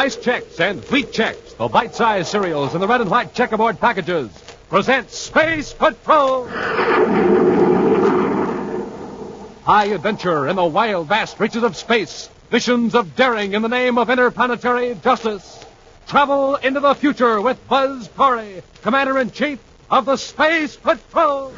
Rice Chex and Wheat Chex, the bite-sized cereals in the red and white checkerboard packages, present Space Patrol. High adventure in the wild, vast reaches of space. Missions of daring in the name of interplanetary justice. Travel into the future with Buzz Corey, Commander-in-Chief of the Space Patrol.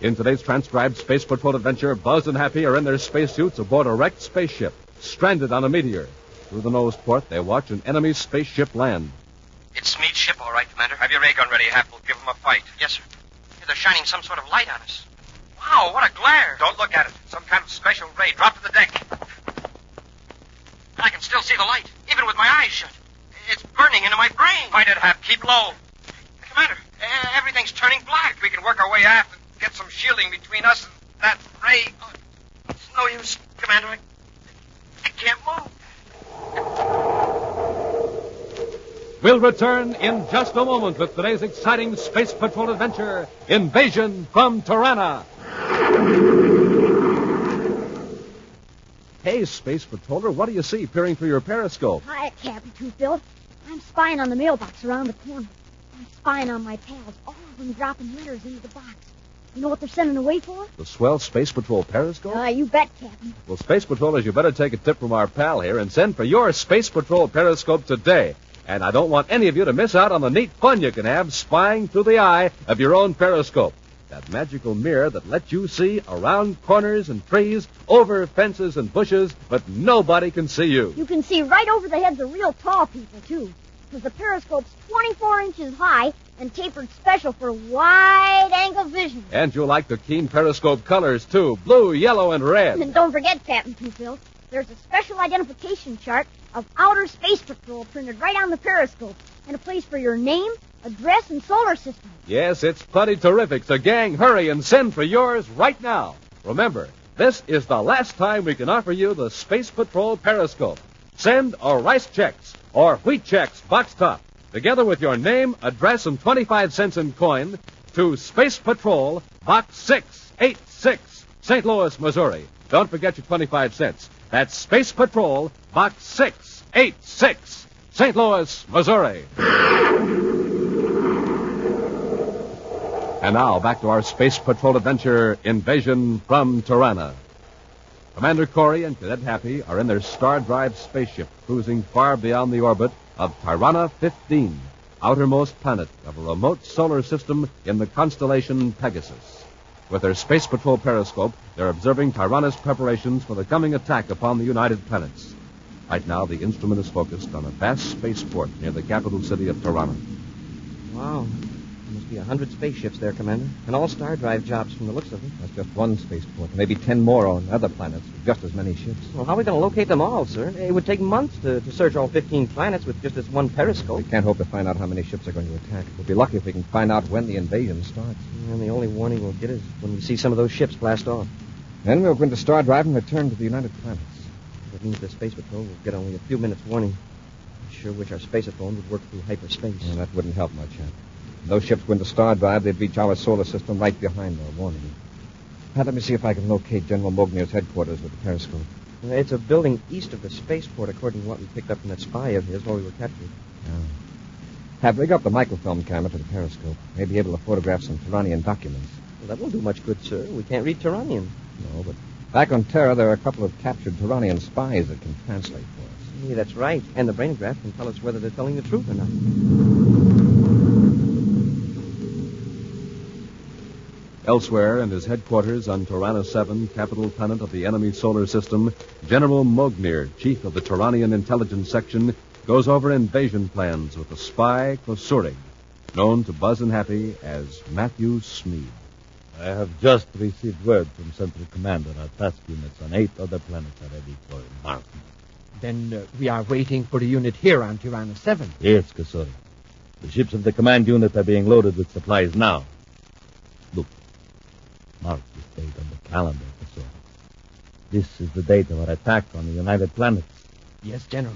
In today's transcribed Space Patrol adventure, Buzz and Happy are in their spacesuits aboard a wrecked spaceship, stranded on a meteor. Through the nose port, they watch an enemy spaceship land. It's Smead's ship, all right, Commander. Have your ray gun ready, Hap. We'll give them a fight. Yes, sir. They're shining some sort of light on us. Wow, what a glare. Don't look at it. Some kind of special ray. Drop to the deck. I can still see the light, even with my eyes shut. It's burning into my brain. Fight it, Hap. Keep low. Commander, everything's turning black. We can work our way aft and get some shielding between us and that ray. Oh, it's no use, Commander. I, I can't move. We'll return in just a moment with today's exciting Space Patrol adventure, Invasion from Tirana. Hey, Space Patroller, what do you see peering through your periscope? Hi, Captain Toothbill. I'm spying on the mailbox around the corner. I'm spying on my pals, all of them dropping letters into the box. You know what they're sending away for? The swell Space Patrol periscope? Uh, you bet, Captain. Well, Space Patrollers, you better take a tip from our pal here and send for your Space Patrol periscope today. And I don't want any of you to miss out on the neat fun you can have spying through the eye of your own periscope. That magical mirror that lets you see around corners and trees, over fences and bushes, but nobody can see you. You can see right over the heads of real tall people, too. Because the periscope's 24 inches high and tapered special for wide-angle vision. And you'll like the keen periscope colors, too. Blue, yellow, and red. And don't forget, Captain Toothbill, there's a special identification chart of Outer Space Patrol printed right on the periscope and a place for your name, address, and solar system. Yes, it's plenty terrific. So, gang, hurry and send for yours right now. Remember, this is the last time we can offer you the Space Patrol Periscope. Send a Rice Chex or Wheat Chex box top, together with your name, address, and 25 cents in coin, to Space Patrol, Box 686, St. Louis, Missouri. Don't forget your 25 cents. That's Space Patrol, Box 686, St. Louis, Missouri. And now, back to our Space Patrol adventure, Invasion from Tirana. Commander Corey and Cadet Happy are in their Star Drive spaceship, cruising far beyond the orbit of Tirana 15, outermost planet of a remote solar system in the constellation Pegasus. With their Space Patrol periscope, they're observing Tirana's preparations for the coming attack upon the United Planets. Right now, the instrument is focused on a vast spaceport near the capital city of Tirana. Wow. Must be a hundred spaceships there, Commander. And all star drive jobs from the looks of them. That's just one spaceport. Maybe ten more on other planets with just as many ships. Well, how are we going to locate them all, sir? It would take months to, to search all 15 planets with just this one periscope. We can't hope to find out how many ships are going to attack. We'll be lucky if we can find out when the invasion starts. And the only warning we'll get is when we see some of those ships blast off. Then we'll go to Star Drive and return to the United Planets. That means the Space Patrol will get only a few minutes warning. I sure wish our spaceophone would work through hyperspace. Well, that wouldn't help much, Hap. If those ships went to Star Drive, they'd reach our solar system right behind our warning. Now, let me see if I can locate General Mognier's headquarters with the periscope. It's a building east of the spaceport, according to what we picked up from that spy of his while we were captured. Have rig up the microfilm camera to the periscope. May be able to photograph some Turanian documents. Well, that won't do much good, sir. We can't read Turanian. No, but back on Terra, there are a couple of captured Turanian spies that can translate for us. Yeah, that's right. And the brainograph can tell us whether they're telling the truth or not. Elsewhere, in his headquarters on Tirana 7, capital planet of the enemy solar system, General Mognir, chief of the Turanian intelligence section, goes over invasion plans with the spy Kosurig, known to Buzz and Happy as Matthew Smead. I have just received word from Central Command Commander. Our task units on eight other planets are ready for embarkment. Then uh, we are waiting for the unit here on Tirana 7. Yes, Kasuri. The ships of the command unit are being loaded with supplies now. Look. Mark this date on the calendar, Kasuri. This is the date of our attack on the United Planets. Yes, General.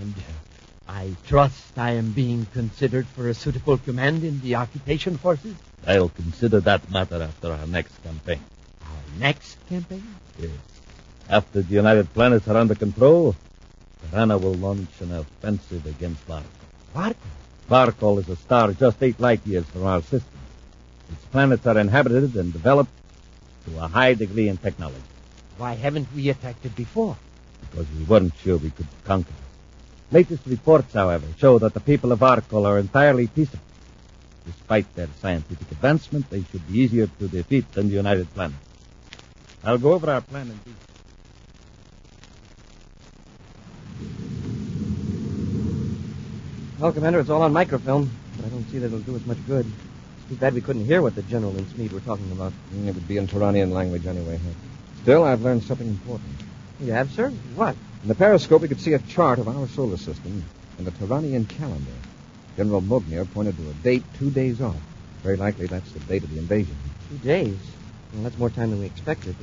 And uh, I trust I am being considered for a suitable command in the occupation forces. I'll consider that matter after our next campaign. Our next campaign? Yes. After the United Planets are under control, Tirana will launch an offensive against Varkol. What? Varkol is a star just eight light years from our system. Its planets are inhabited and developed to a high degree in technology Why haven't we attacked it before? because we weren't sure we could conquer it. Latest reports, however, show that the people of Varkol are entirely peaceable. Despite their scientific advancement, they should be easier to defeat than the United Planets. I'll go over our plan in detail. Well, Commander, it's all on microfilm, but I don't see that it'll do us much good. Too bad we couldn't hear what the General and Smead were talking about. Mm, It would be in Turanian language anyway. Huh? Still, I've learned something important. You have, sir? What? In the periscope, we could see a chart of our solar system and the Turanian calendar. General Mugnir pointed to a date two days off. Very likely that's the date of the invasion. Two days. Well, that's more time than we expected.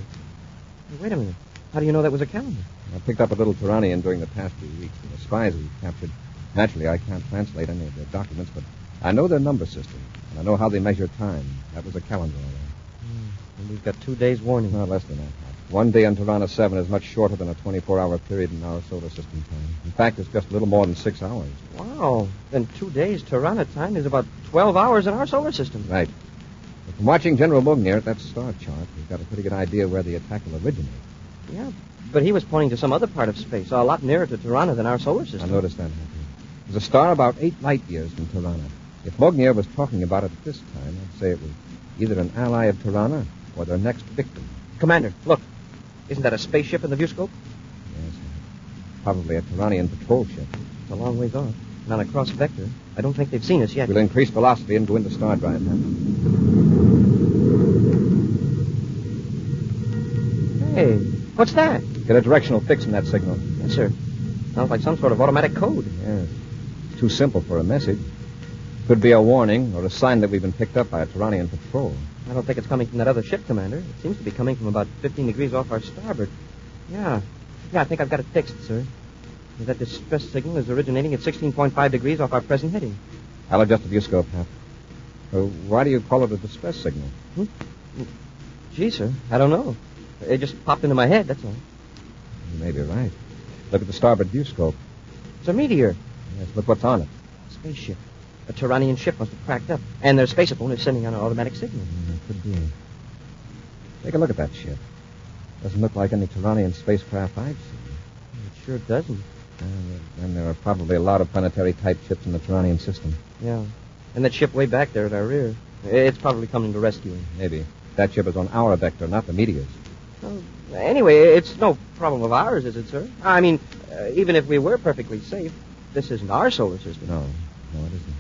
Wait a minute. How do you know that was a calendar? I picked up a little Turanian during the past few weeks from the spies we captured. Naturally, I can't translate any of their documents, but I know their number system, and I know how they measure time. That was a calendar, all right. Hmm. And we've got two days warning. No, less than that. One day on Tirana 7 is much shorter than a 24-hour period in our solar system time. In fact, it's just a little more than six hours. Wow. Then two days Tirana time is about 12 hours in our solar system. Right. But from watching General Mugnir at that star chart, we've got a pretty good idea where the attack will originate. Yeah, but he was pointing to some other part of space, a lot nearer to Tirana than our solar system. I noticed that, Happy. There's a star about eight light years from Tirana. If Mugnir was talking about it at this time, I'd say it was either an ally of Tirana or their next victim. Commander, look. Isn't that a spaceship in the viewscope? Yes, probably a Tiranian patrol ship. It's a long ways off. And on a cross vector. I don't think they've seen us yet. We'll increase velocity and go into star drive now. Hey, what's that? Get a directional fix in that signal. Yes, sir. Sounds like some sort of automatic code. Yes. Too simple for a message. Could be a warning or a sign that we've been picked up by a Turanian patrol. I don't think it's coming from that other ship, Commander. It seems to be coming from about 15 degrees off our starboard. Yeah. Yeah, I think I've got it fixed, sir. That distress signal is originating at 16.5 degrees off our present heading. I'll adjust the viewscope, Hap. Uh, why do you call it a distress signal? Gee, sir, I don't know. It just popped into my head, that's all. You may be right. Look at the starboard viewscope. It's a meteor. Yes, look what's on it. A Spaceship. A Turanian ship must have cracked up. And their space spaceophone is sending out an automatic signal. Mm, it could be. Take a look at that ship. Doesn't look like any Turanian spacecraft I've seen. It sure doesn't. Uh, and there are probably a lot of planetary type ships in the Turanian system. Yeah. And that ship way back there at our rear. It's probably coming to rescue him. Maybe. That ship is on our vector, not the meteor's. Well, anyway, it's no problem of ours, is it, sir? I mean, uh, even if we were perfectly safe, this isn't our solar system. No, no, it isn't.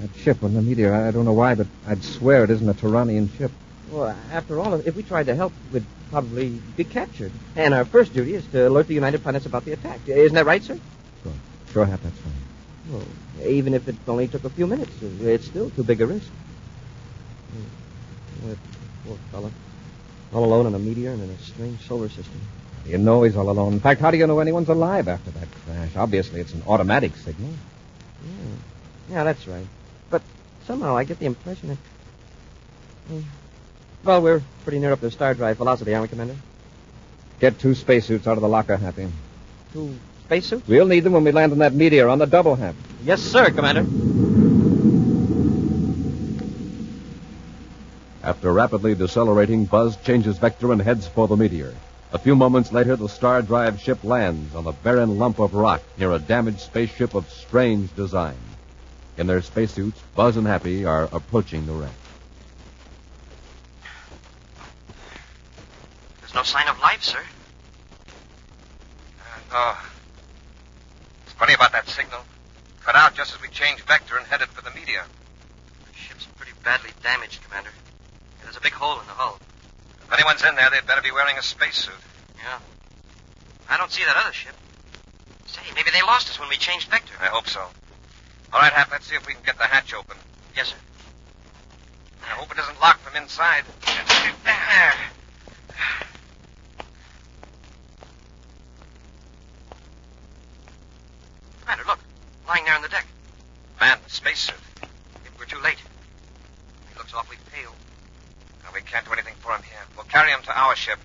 That ship on the meteor, I don't know why, but I'd swear it isn't a Turanian ship. Well, after all, if we tried to help, we'd probably be captured. And our first duty is to alert the United Planets about the attack. Isn't that right, sir? Sure. Sure, Hap, that's fine. Well, even if it only took a few minutes, it's still too big a risk. Hmm. That poor fella. All alone on a meteor and in a strange solar system. You know he's all alone. In fact, how do you know anyone's alive after that crash? Obviously, it's an automatic signal. Yeah, yeah that's right. But somehow I get the impression that. Well, we're pretty near up to star drive velocity, aren't we, Commander? Get two spacesuits out of the locker, Happy. Two spacesuits? We'll need them when we land on that meteor on the double, Hap. Yes, sir, Commander. After rapidly decelerating, Buzz changes vector and heads for the meteor. A few moments later, the Star Drive ship lands on a barren lump of rock near a damaged spaceship of strange design. In their spacesuits, Buzz and Happy are approaching the wreck. There's no sign of life, sir. Uh, no. It's funny about that signal. Cut out just as we changed vector and headed for the meteor. The ship's pretty badly damaged, Commander. There's a big hole in the hull. If anyone's in there, they'd better be wearing a spacesuit. Yeah. I don't see that other ship. Say, maybe they lost us when we changed vector. I hope so. All right, Hap, let's see if we can get the hatch open. Yes, sir. I hope it isn't locked from inside. There. Commander, look. Lying there on the deck. Man, the spacesuit. Maybe we're too late. He looks awfully pale. We can't do anything for him here. We'll carry him to our ship.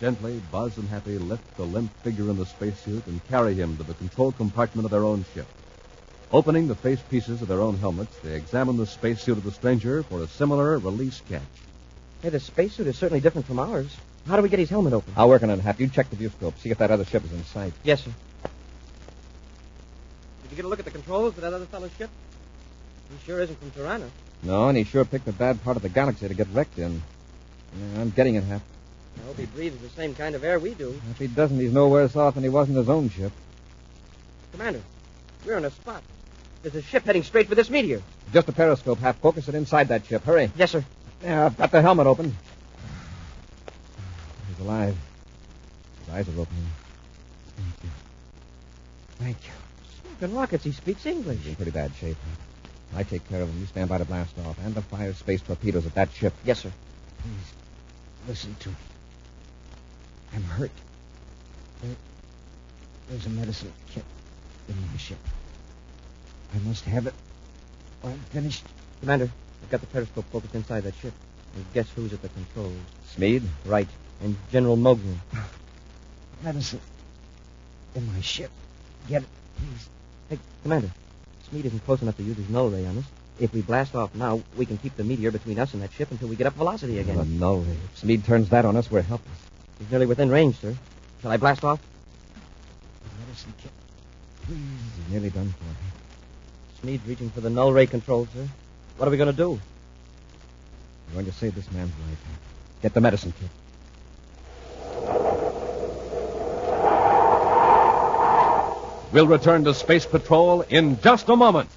Gently, Buzz and Happy lift the limp figure in the spacesuit and carry him to the control compartment of their own ship. Opening the face pieces of their own helmets, they examine the spacesuit of the stranger for a similar release catch. Hey, the spacesuit is certainly different from ours. How do we get his helmet open? I'll work on it, Happy. You check the viewscope. See if that other ship is in sight. Yes, sir. Did you get a look at the controls for that other fellow's ship? He sure isn't from Tirana. No, and he sure picked a bad part of the galaxy to get wrecked in. Yeah, I'm getting it, Hap. I hope he breathes the same kind of air we do. If he doesn't, he's no worse off than he was in his own ship. Commander, we're on a spot. There's a ship heading straight for this meteor. Just a periscope, half focus it inside that ship. Hurry. Yes, sir. Yeah, I've got the helmet open. He's alive. His eyes are opening. Thank you. Thank you. Smoking rockets, he speaks English. He's in pretty bad shape. I take care of him. You stand by to blast off and to fire space torpedoes at that ship. Yes, sir. Please, listen to me. I'm hurt. There, there's a medicine kit in my ship. I must have it or I'm finished. Commander, I've got the periscope focused inside that ship. And guess who's at the controls? Smeed? Right. And General Mogner. Medicine in my ship. Get it, please. Hey, Commander, Smeed isn't close enough to use his null ray on us. If we blast off now, we can keep the meteor between us and that ship until we get up velocity again. The null ray. If Smeed turns that on us, we're helpless. He's nearly within range, sir. Shall I blast off? The medicine kit. Please. He's nearly done for. Smeed's reaching for the null ray control, sir. What are we going to do? We're going to save this man's life. Get the medicine kit. We'll return to Space Patrol in just a moment.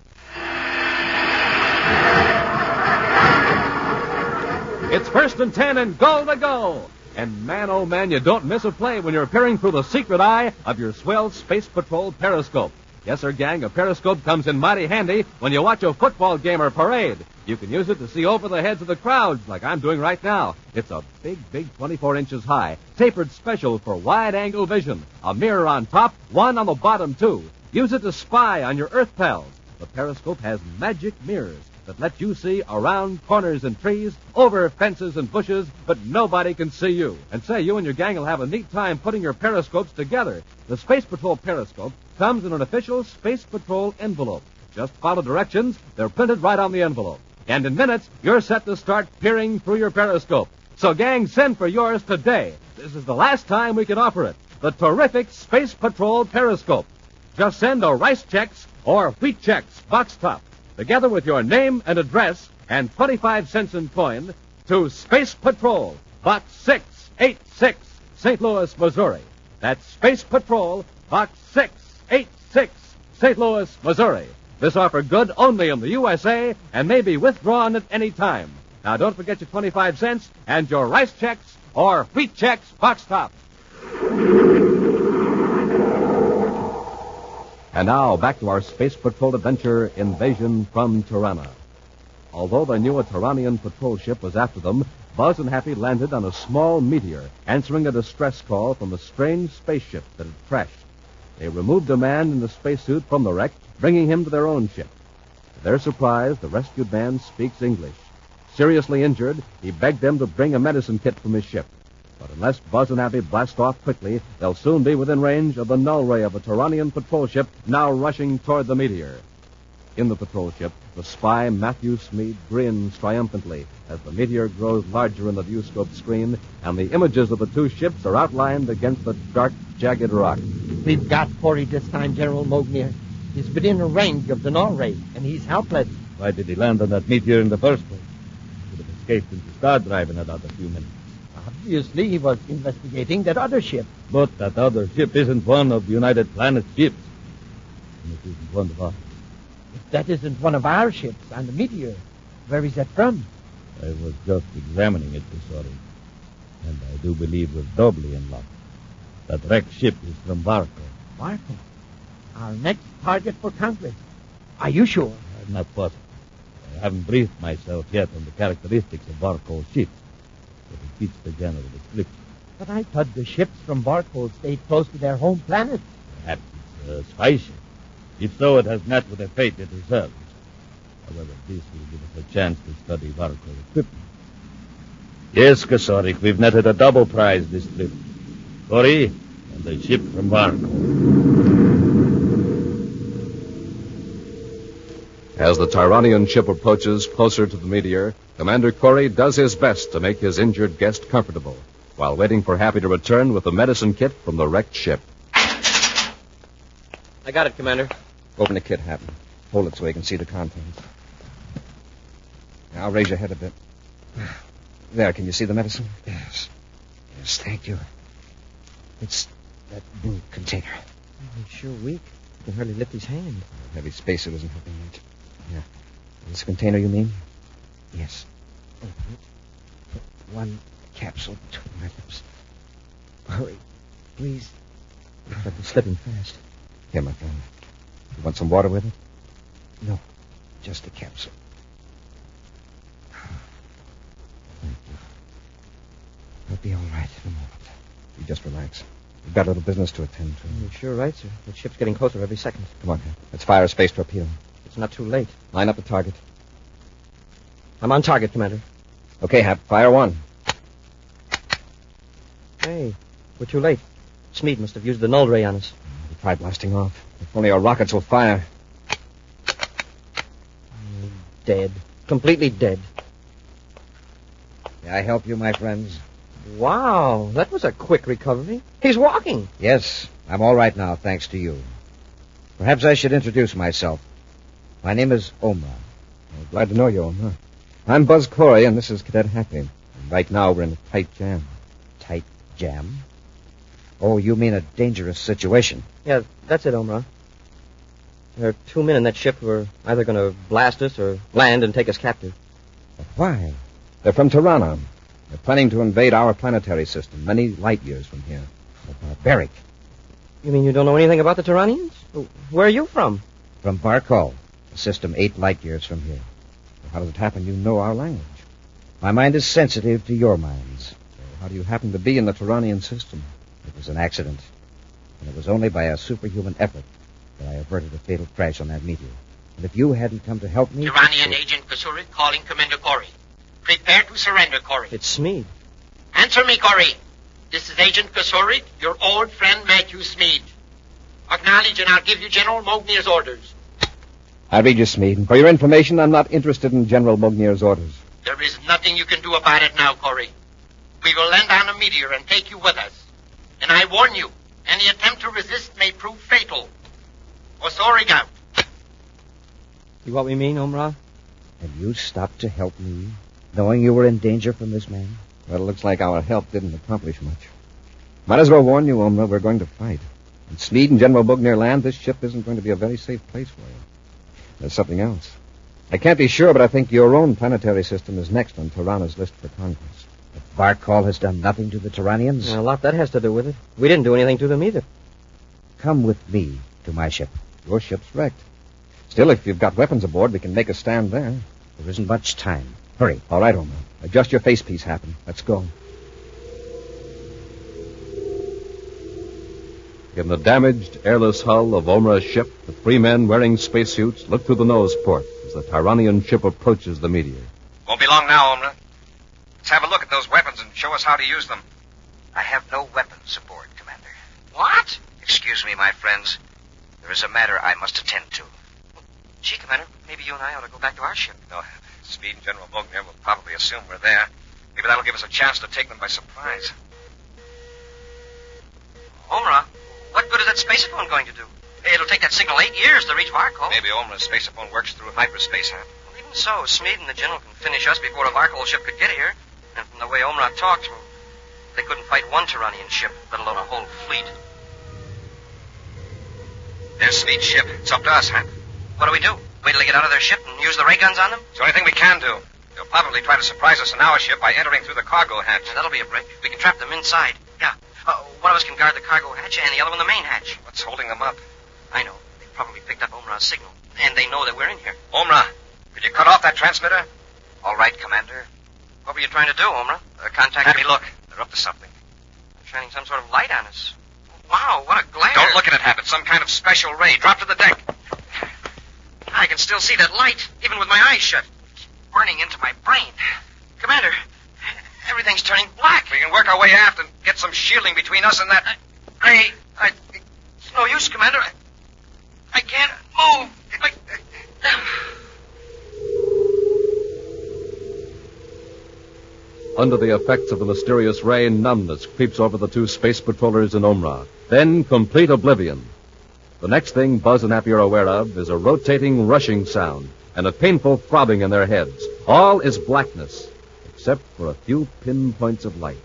It's first and ten and goal to go. And man, oh man, you don't miss a play when you're peering through the secret eye of your swell Space Patrol periscope. Yes, sir, gang, a periscope comes in mighty handy when you watch a football game or parade. You can use it to see over the heads of the crowds, like I'm doing right now. It's a big, big 24 inches high, tapered special for wide angle vision. A mirror on top, one on the bottom, too. Use it to spy on your Earth pals. The periscope has magic mirrors that let you see around corners and trees, over fences and bushes, but nobody can see you. And say, you and your gang will have a neat time putting your periscopes together. The Space Patrol periscope comes in an official Space Patrol envelope. Just follow directions. They're printed right on the envelope. And in minutes, you're set to start peering through your periscope. So, gang, send for yours today. This is the last time we can offer it. The terrific Space Patrol periscope. Just send a Rice Chex or Wheat Chex box top, together with your name and address and 25 cents in coin, to Space Patrol, Box 686, St. Louis, Missouri. That's Space Patrol, Box 686, St. Louis, Missouri. This offer good only in the USA and may be withdrawn at any time. Now, don't forget your 25 cents and your Rice Chex or Wheat Chex box top. And now, back to our Space Patrol adventure Invasion from Tirana. Although they knew a Tiranian patrol ship was after them, Buzz and Happy landed on a small meteor, answering a distress call from a strange spaceship that had crashed. They removed a man in the spacesuit from the wreck, bringing him to their own ship. To their surprise, the rescued man speaks English. Seriously injured, he begged them to bring a medicine kit from his ship. But unless Buzz and Happy blast off quickly, they'll soon be within range of the null ray of a Turanian patrol ship now rushing toward the meteor. In the patrol ship, the spy Matthew Smeed grins triumphantly as the meteor grows larger in the viewscope screen and the images of the two ships are outlined against the dark, jagged rock. We've got Corey this time, General Mognier. He's within a range of the null ray, and he's helpless. Why did he land on that meteor in the first place? He could have escaped into star drive in another few minutes. Obviously, he was investigating that other ship. But that other ship isn't one of the United Planets ships. And it isn't one of ours. If that isn't one of our ships on the meteor, where is that from? I was just examining it, sorry. And I do believe we're doubly in luck. That wrecked ship is from Barco. Barco. Our next target for Congress. Are you sure? I'm not positive. I haven't briefed myself yet on the characteristics of Barco's ship. It fits the general description. But I thought the ships from Barco stayed close to their home planet. Perhaps uh, it's a spy ship. If so, it has met with the fate it deserves. However, this will give us a chance to study Barco's equipment. Yes, Kasorik, we've netted a double prize this trip. Corey, and the ship from Varco. As the Tyranian ship approaches closer to the meteor, Commander Corey does his best to make his injured guest comfortable, while waiting for Happy to return with the medicine kit from the wrecked ship. I got it, Commander. Open the kit, Happy. Hold it so he can see the contents. Now raise your head a bit. There, can you see the medicine? Yes. Yes, thank you. It's that blue container. He's sure weak. He can hardly lift his hand. Heavy spacesuit isn't helping much. Yeah. This container, you mean? Yes. Open it. Put one capsule between my lips. Hurry, please. I've been slipping fast. Here, my friend. You want some water with it? No, just a capsule. Thank you. I'll be all right in a moment. You just relax. We've got a little business to attend to. You're sure right, sir. The ship's getting closer every second. Come on, Hap. Let's fire a space torpedo. It's not too late. Line up the target. I'm on target, Commander. Okay, Hap. Fire one. Hey, we're too late. Smeed must have used the null ray on us. We tried blasting off. If only our rockets will fire. Dead. Completely dead. May I help you, my friends? Wow, that was a quick recovery. He's walking. Yes, I'm all right now, thanks to you. Perhaps I should introduce myself. My name is Omra. I'm glad to know you, Omra. I'm Buzz Corey, and this is Cadet Happy. And right now, we're in a tight jam. Tight jam? Oh, you mean a dangerous situation. Yeah, that's it, Omra. There are two men in that ship who are either going to blast us or land and take us captive. But why? They're from Tirana. They're planning to invade our planetary system, many light years from here. They're barbaric. You mean you don't know anything about the Tyrannians? Where are you from? From Barkal, a system eight light years from here. How does it happen you know our language? My mind is sensitive to your minds. So how do you happen to be in the Turanian system? It was an accident. And it was only by a superhuman effort that I averted a fatal crash on that meteor. And if you hadn't come to help me... Iranian agent Kasurik calling Commander Corey. Prepare to surrender, Corey. It's Smeed. Answer me, Corey. This is Agent Kasurik, your old friend Matthew Smeed. Acknowledge and I'll give you General Mognier's orders. I read you, Smeed. For your information, I'm not interested in General Mognier's orders. There is nothing you can do about it now, Corey. We will land on a meteor and take you with us. And I warn you, any attempt to resist may prove fatal. Osorig out. See what we mean, Omra? Have you stopped to help me, knowing you were in danger from this man? Well, it looks like our help didn't accomplish much. Might as well warn you, Omra, we're going to fight. And Smeed and General Bugner land, this ship isn't going to be a very safe place for you. There's something else. I can't be sure, but I think your own planetary system is next on Tirana's list for conquest. If Barkal has done nothing to the Tyranians, A lot that has to do with it. We didn't do anything to them either. come with me to my ship. Your ship's wrecked. Still, if you've got weapons aboard, we can make a stand there. There isn't much time. Hurry. All right, Omra. Adjust your face piece, Happen. Let's go. In the damaged, airless hull of Omra's ship, the three men wearing spacesuits look through the nose port as the Tyranian ship approaches the meteor. Won't be long now, Omra. Let's have a look at those weapons and show us how to use them. I have no weapons aboard, Commander. What? Excuse me, my friends. There is a matter I must attend to. Gee, Commander, maybe you and I ought to go back to our ship. No, Smeed and General Bogner will probably assume we're there. Maybe that'll give us a chance to take them by surprise. Omra, what good is that spacephone going to do? It'll take that signal eight years to reach Varkol. Maybe Omra's spacephone works through hyperspace, huh? Well, even so, Smeed and the General can finish us before a Varkol ship could get here. And from the way Omra talks, well, they couldn't fight one Turanian ship, let alone a whole fleet. There's Smeed's ship. It's up to us, huh? What do we do? Wait till they get out of their ship and use the ray guns on them? It's the only thing we can do. They'll probably try to surprise us in our ship by entering through the cargo hatch. Yeah, that'll be a break. We can trap them inside. One of us can guard the cargo hatch and the other one the main hatch. What's holding them up? I know. They probably picked up Omra's signal. And they know that we're in here. Omra, could you cut off that transmitter? All right, Commander. What were you trying to do, Omra? Uh, contact Happy, your- look. They're up to something. They're shining some sort of light on us. Wow, what a glare. Don't look at it, Hap. It's some kind of special ray. Drop to the deck. I can still see that light, even with my eyes shut. It's burning into my brain. Commander, Everything's turning black. We can work our way aft and get some shielding between us and that. I, I, it's no use, Commander. I, I can't move. I, Under the effects of the mysterious ray, numbness creeps over the two space patrollers in Omra. Then complete oblivion. The next thing Buzz and Happy are aware of is a rotating, rushing sound and a painful throbbing in their heads. All is blackness, except for a few pinpoints of light.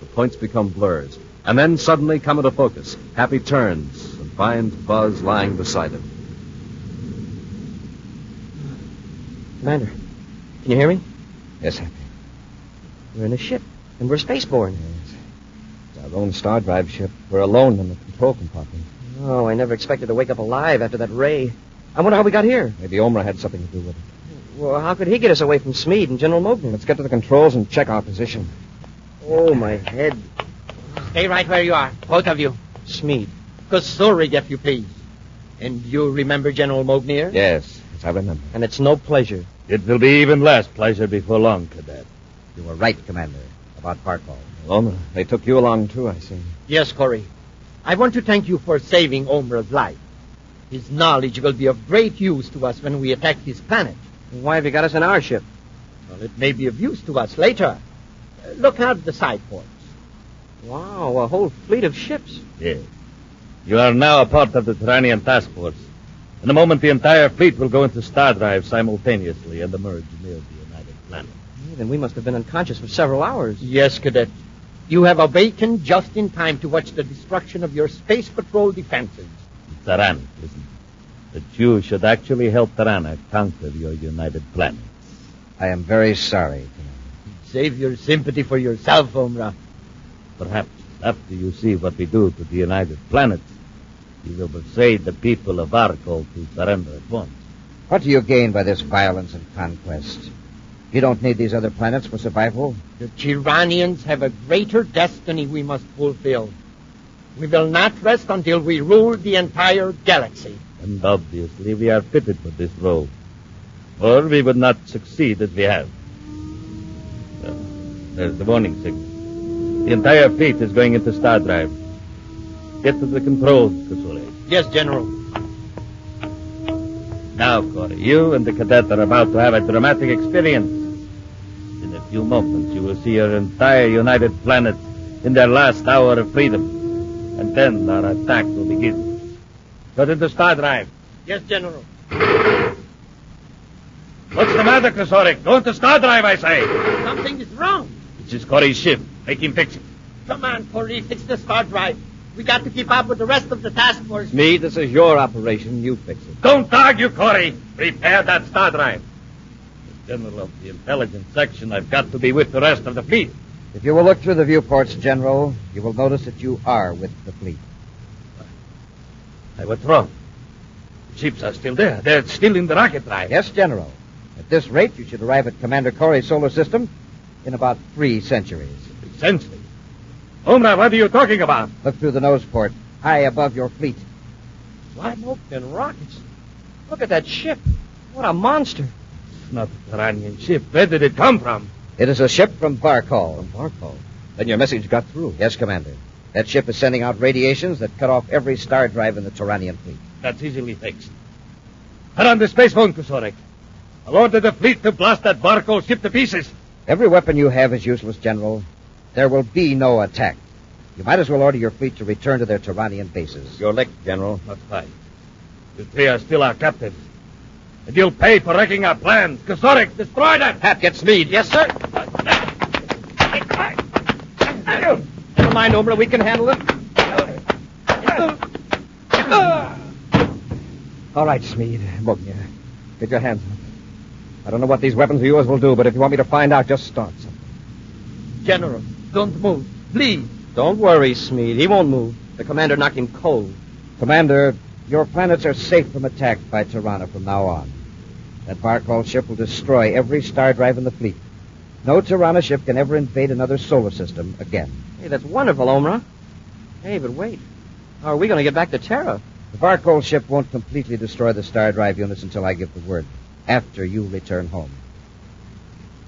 The points become blurs, and then suddenly come into focus. Happy turns and finds Buzz lying beside him. Commander, can you hear me? Yes, Happy. We're in a ship, and we're spaceborne. Yes. It's our own star drive ship. We're alone in the control compartment. Oh, I never expected to wake up alive after that ray. I wonder how we got here. Maybe Omra had something to do with it. Well, how could he get us away from Smeed and General Mogner? Let's get to the controls and check our position. Oh, my head. Stay right where you are, both of you. Smeed. Kasurig, if you please. And you remember General Mognier? Yes, yes, I remember. And it's no pleasure. It will be even less pleasure before long, Cadet. You were right, Commander, about Barkov. Omra, they took you along, too, I see. Yes, Corey. I want to thank you for saving Omer's life. His knowledge will be of great use to us when we attack his planet. Why have you got us in our ship? Well, it may be of use to us later. Uh, look out the side ports. Wow, a whole fleet of ships. Yes. You are now a part of the Turanian task force. In a moment, the entire fleet will go into star drive simultaneously and emerge near the United Planet. Hey, then we must have been unconscious for several hours. Yes, Cadet. You have awakened just in time to watch the destruction of your space patrol defenses. Taranic, isn't it? That you should actually help Taranic conquer your United Planet. I am very sorry. Save your sympathy for yourself, Omra. Perhaps after you see what we do to the United Planets, you will persuade the people of Arkol to surrender at once. What do you gain by this violence and conquest? You don't need these other planets for survival? The Chiranians have a greater destiny we must fulfill. We will not rest until we rule the entire galaxy. And obviously we are fitted for this role. Or we would not succeed as we have. Well, there's the warning signal. The entire fleet is going into star drive. Get to the controls, Kasule. Yes, General. Now, Corey, you and the cadet are about to have a dramatic experience. In a few moments, you will see your entire United Planet in their last hour of freedom. And then our attack will begin. Go into star drive. Yes, General. What's the matter, Kasorik? Go into star drive, I say. Something is wrong. It's just Corey's ship. Make him fix it. Come on, Corey, fix the star drive. We got to keep up with the rest of the task force. Me, this is your operation. You fix it. Don't argue, Corey. Prepare that star drive. As general of the intelligence section, I've got to be with the rest of the fleet. If you will look through the viewports, General, you will notice that you are with the fleet. Hey, was wrong? The ships are still there. They're still in the rocket drive. Yes, General. At this rate, you should arrive at Commander Corey's solar system in about three centuries. Essentially. Omra, what are you talking about? Look through the nose port, high above your fleet. What? Smoke and rockets. Look at that ship. What a monster. It's not a Turanian ship. Where did it come from? It is a ship from Barkol. Barco. Then your message got through. Yes, Commander. That ship is sending out radiations that cut off every star drive in the Turanian fleet. That's easily fixed. Put on the space phone, Kusorek. I'll order the fleet to blast that Barco ship to pieces. Every weapon you have is useless, General. There will be no attack. You might as well order your fleet to return to their Turanian bases. You're licked, General. That's fine. You three are still our captives. And you'll pay for wrecking our plans. Kusorek, destroy them! Hat gets speed. Yes, sir. Never mind, Omra. We can handle it. All right, Smeed. Mognia. Get your hands up. I don't know what these weapons of yours will do, but if you want me to find out, just start something. General, don't move. Please. Don't worry, Smeed. He won't move. The commander knocked him cold. Commander, your planets are safe from attack by Tirana from now on. That Barkol ship will destroy every star drive in the fleet. No Tirana ship can ever invade another solar system again. Hey, that's wonderful, Omra. Hey, but wait. How are we going to get back to Terra? The Barkol ship won't completely destroy the star drive units until I give the word. After you return home.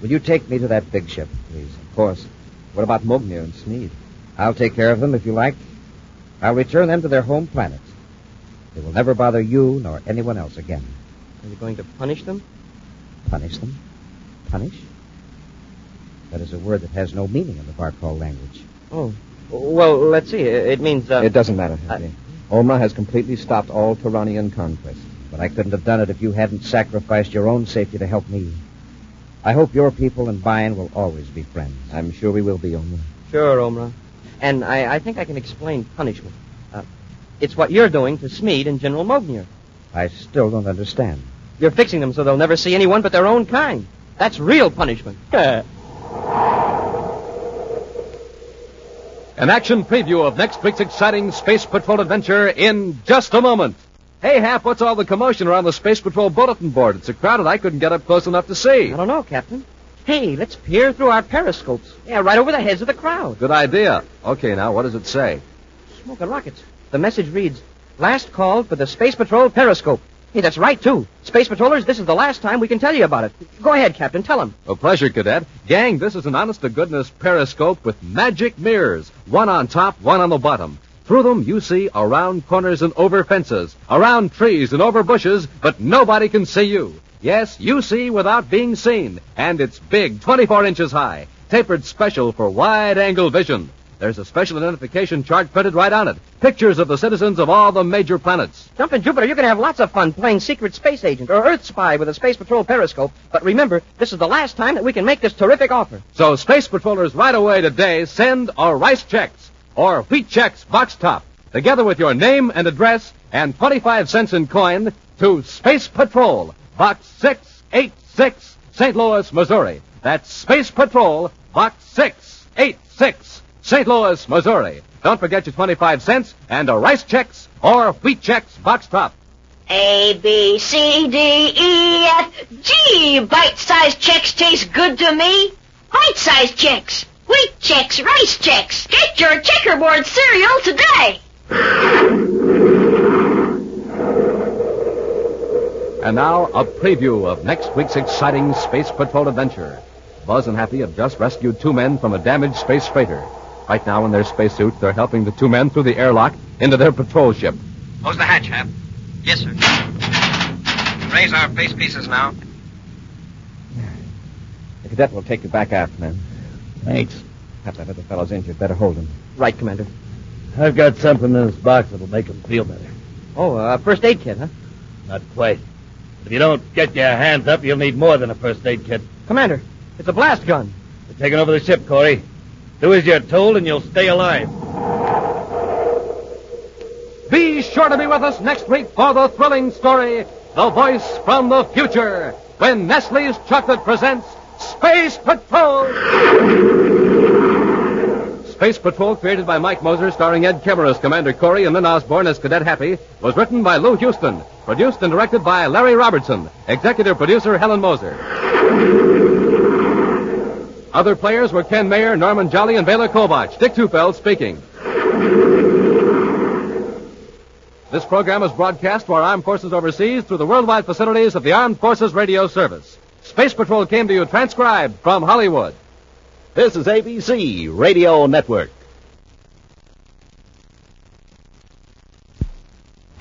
Will you take me to that big ship? please. Of course. What about Mognir and Smeed? I'll take care of them if you like. I'll return them to their home planet. They will never bother you nor anyone else again. Are you going to punish them? Punish them? Punish? That is a word that has no meaning in the Barcall language. Oh. Well, let's see. It means, uh... It doesn't matter, I- Henry. Omra has completely stopped all Turanian conquest. But I couldn't have done it if you hadn't sacrificed your own safety to help me. I hope your people and mine will always be friends. I'm sure we will be, Omra. Sure, Omra. And I, I think I can explain punishment. Uh, it's what you're doing to Smeed and General Mognir. I still don't understand. You're fixing them so they'll never see anyone but their own kind. That's real punishment. An action preview of next week's exciting Space Patrol adventure in just a moment. Hey, Hap, what's all the commotion around the Space Patrol bulletin board? It's so crowded I couldn't get up close enough to see. I don't know, Captain. Hey, let's peer through our periscopes. Yeah, right over the heads of the crowd. Good idea. Okay, now, what does it say? Smoking rockets. The message reads, Last call for the Space Patrol periscope. Hey, that's right, too. Space Patrollers, this is the last time we can tell you about it. Go ahead, Captain. Tell them. A pleasure, Cadet. Gang, this is an honest-to-goodness periscope with magic mirrors. One on top, one on the bottom. Through them, you see around corners and over fences, around trees and over bushes, but nobody can see you. Yes, you see without being seen, and it's big, 24 inches high, tapered special for wide-angle vision. There's a special identification chart printed right on it. Pictures of the citizens of all the major planets. Jumpin' Jupiter, you're going to have lots of fun playing secret space agent or Earth spy with a Space Patrol periscope. But remember, this is the last time that we can make this terrific offer. So, Space Patrollers, right away today, send our Rice Chex or Wheat Chex box top, together with your name and address and 25 cents in coin to Space Patrol, Box 686, St. Louis, Missouri. That's Space Patrol, Box 686, St. Louis, Missouri. Don't forget your 25 cents and a Rice Chex or Wheat Chex box top. A, B, C, D, E, F, G. Bite-sized Chex taste good to me. Bite-sized Chex. Wheat Chex, Rice Chex. Get your checkerboard cereal today. And now, a preview of next week's exciting Space Patrol adventure. Buzz and Happy have just rescued two men from a damaged space freighter. Right now, in their spacesuits, they're helping the two men through the airlock into their patrol ship. Close the hatch, Hap. Yes, sir. Raise our face pieces now. The cadet will take you back aft, man. Thanks. Have that other fellow's injured. Better hold him. Right, Commander. I've got something in this box that'll make him feel better. Oh, uh, first aid kit, huh? Not quite. If you don't get your hands up, you'll need more than a first aid kit. Commander, it's a blast gun. They're taking over the ship, Corey. Do as you're told, and you'll stay alive. Be sure to be with us next week for the thrilling story, The Voice from the Future, when Nestle's Chocolate presents Space Patrol! Space Patrol, created by Mike Moser, starring Ed Kemmer as Commander Corey and Lyn Osborn as Cadet Happy, was written by Lou Huston, produced and directed by Larry Robertson, executive producer Helen Moser. Other players were Ken Mayer, Norman Jolley, and Baylor Kovach. Dick Tufeld speaking. This program is broadcast to our armed forces overseas through the worldwide facilities of the Armed Forces Radio Service. Space Patrol came to you transcribed from Hollywood. This is ABC Radio Network.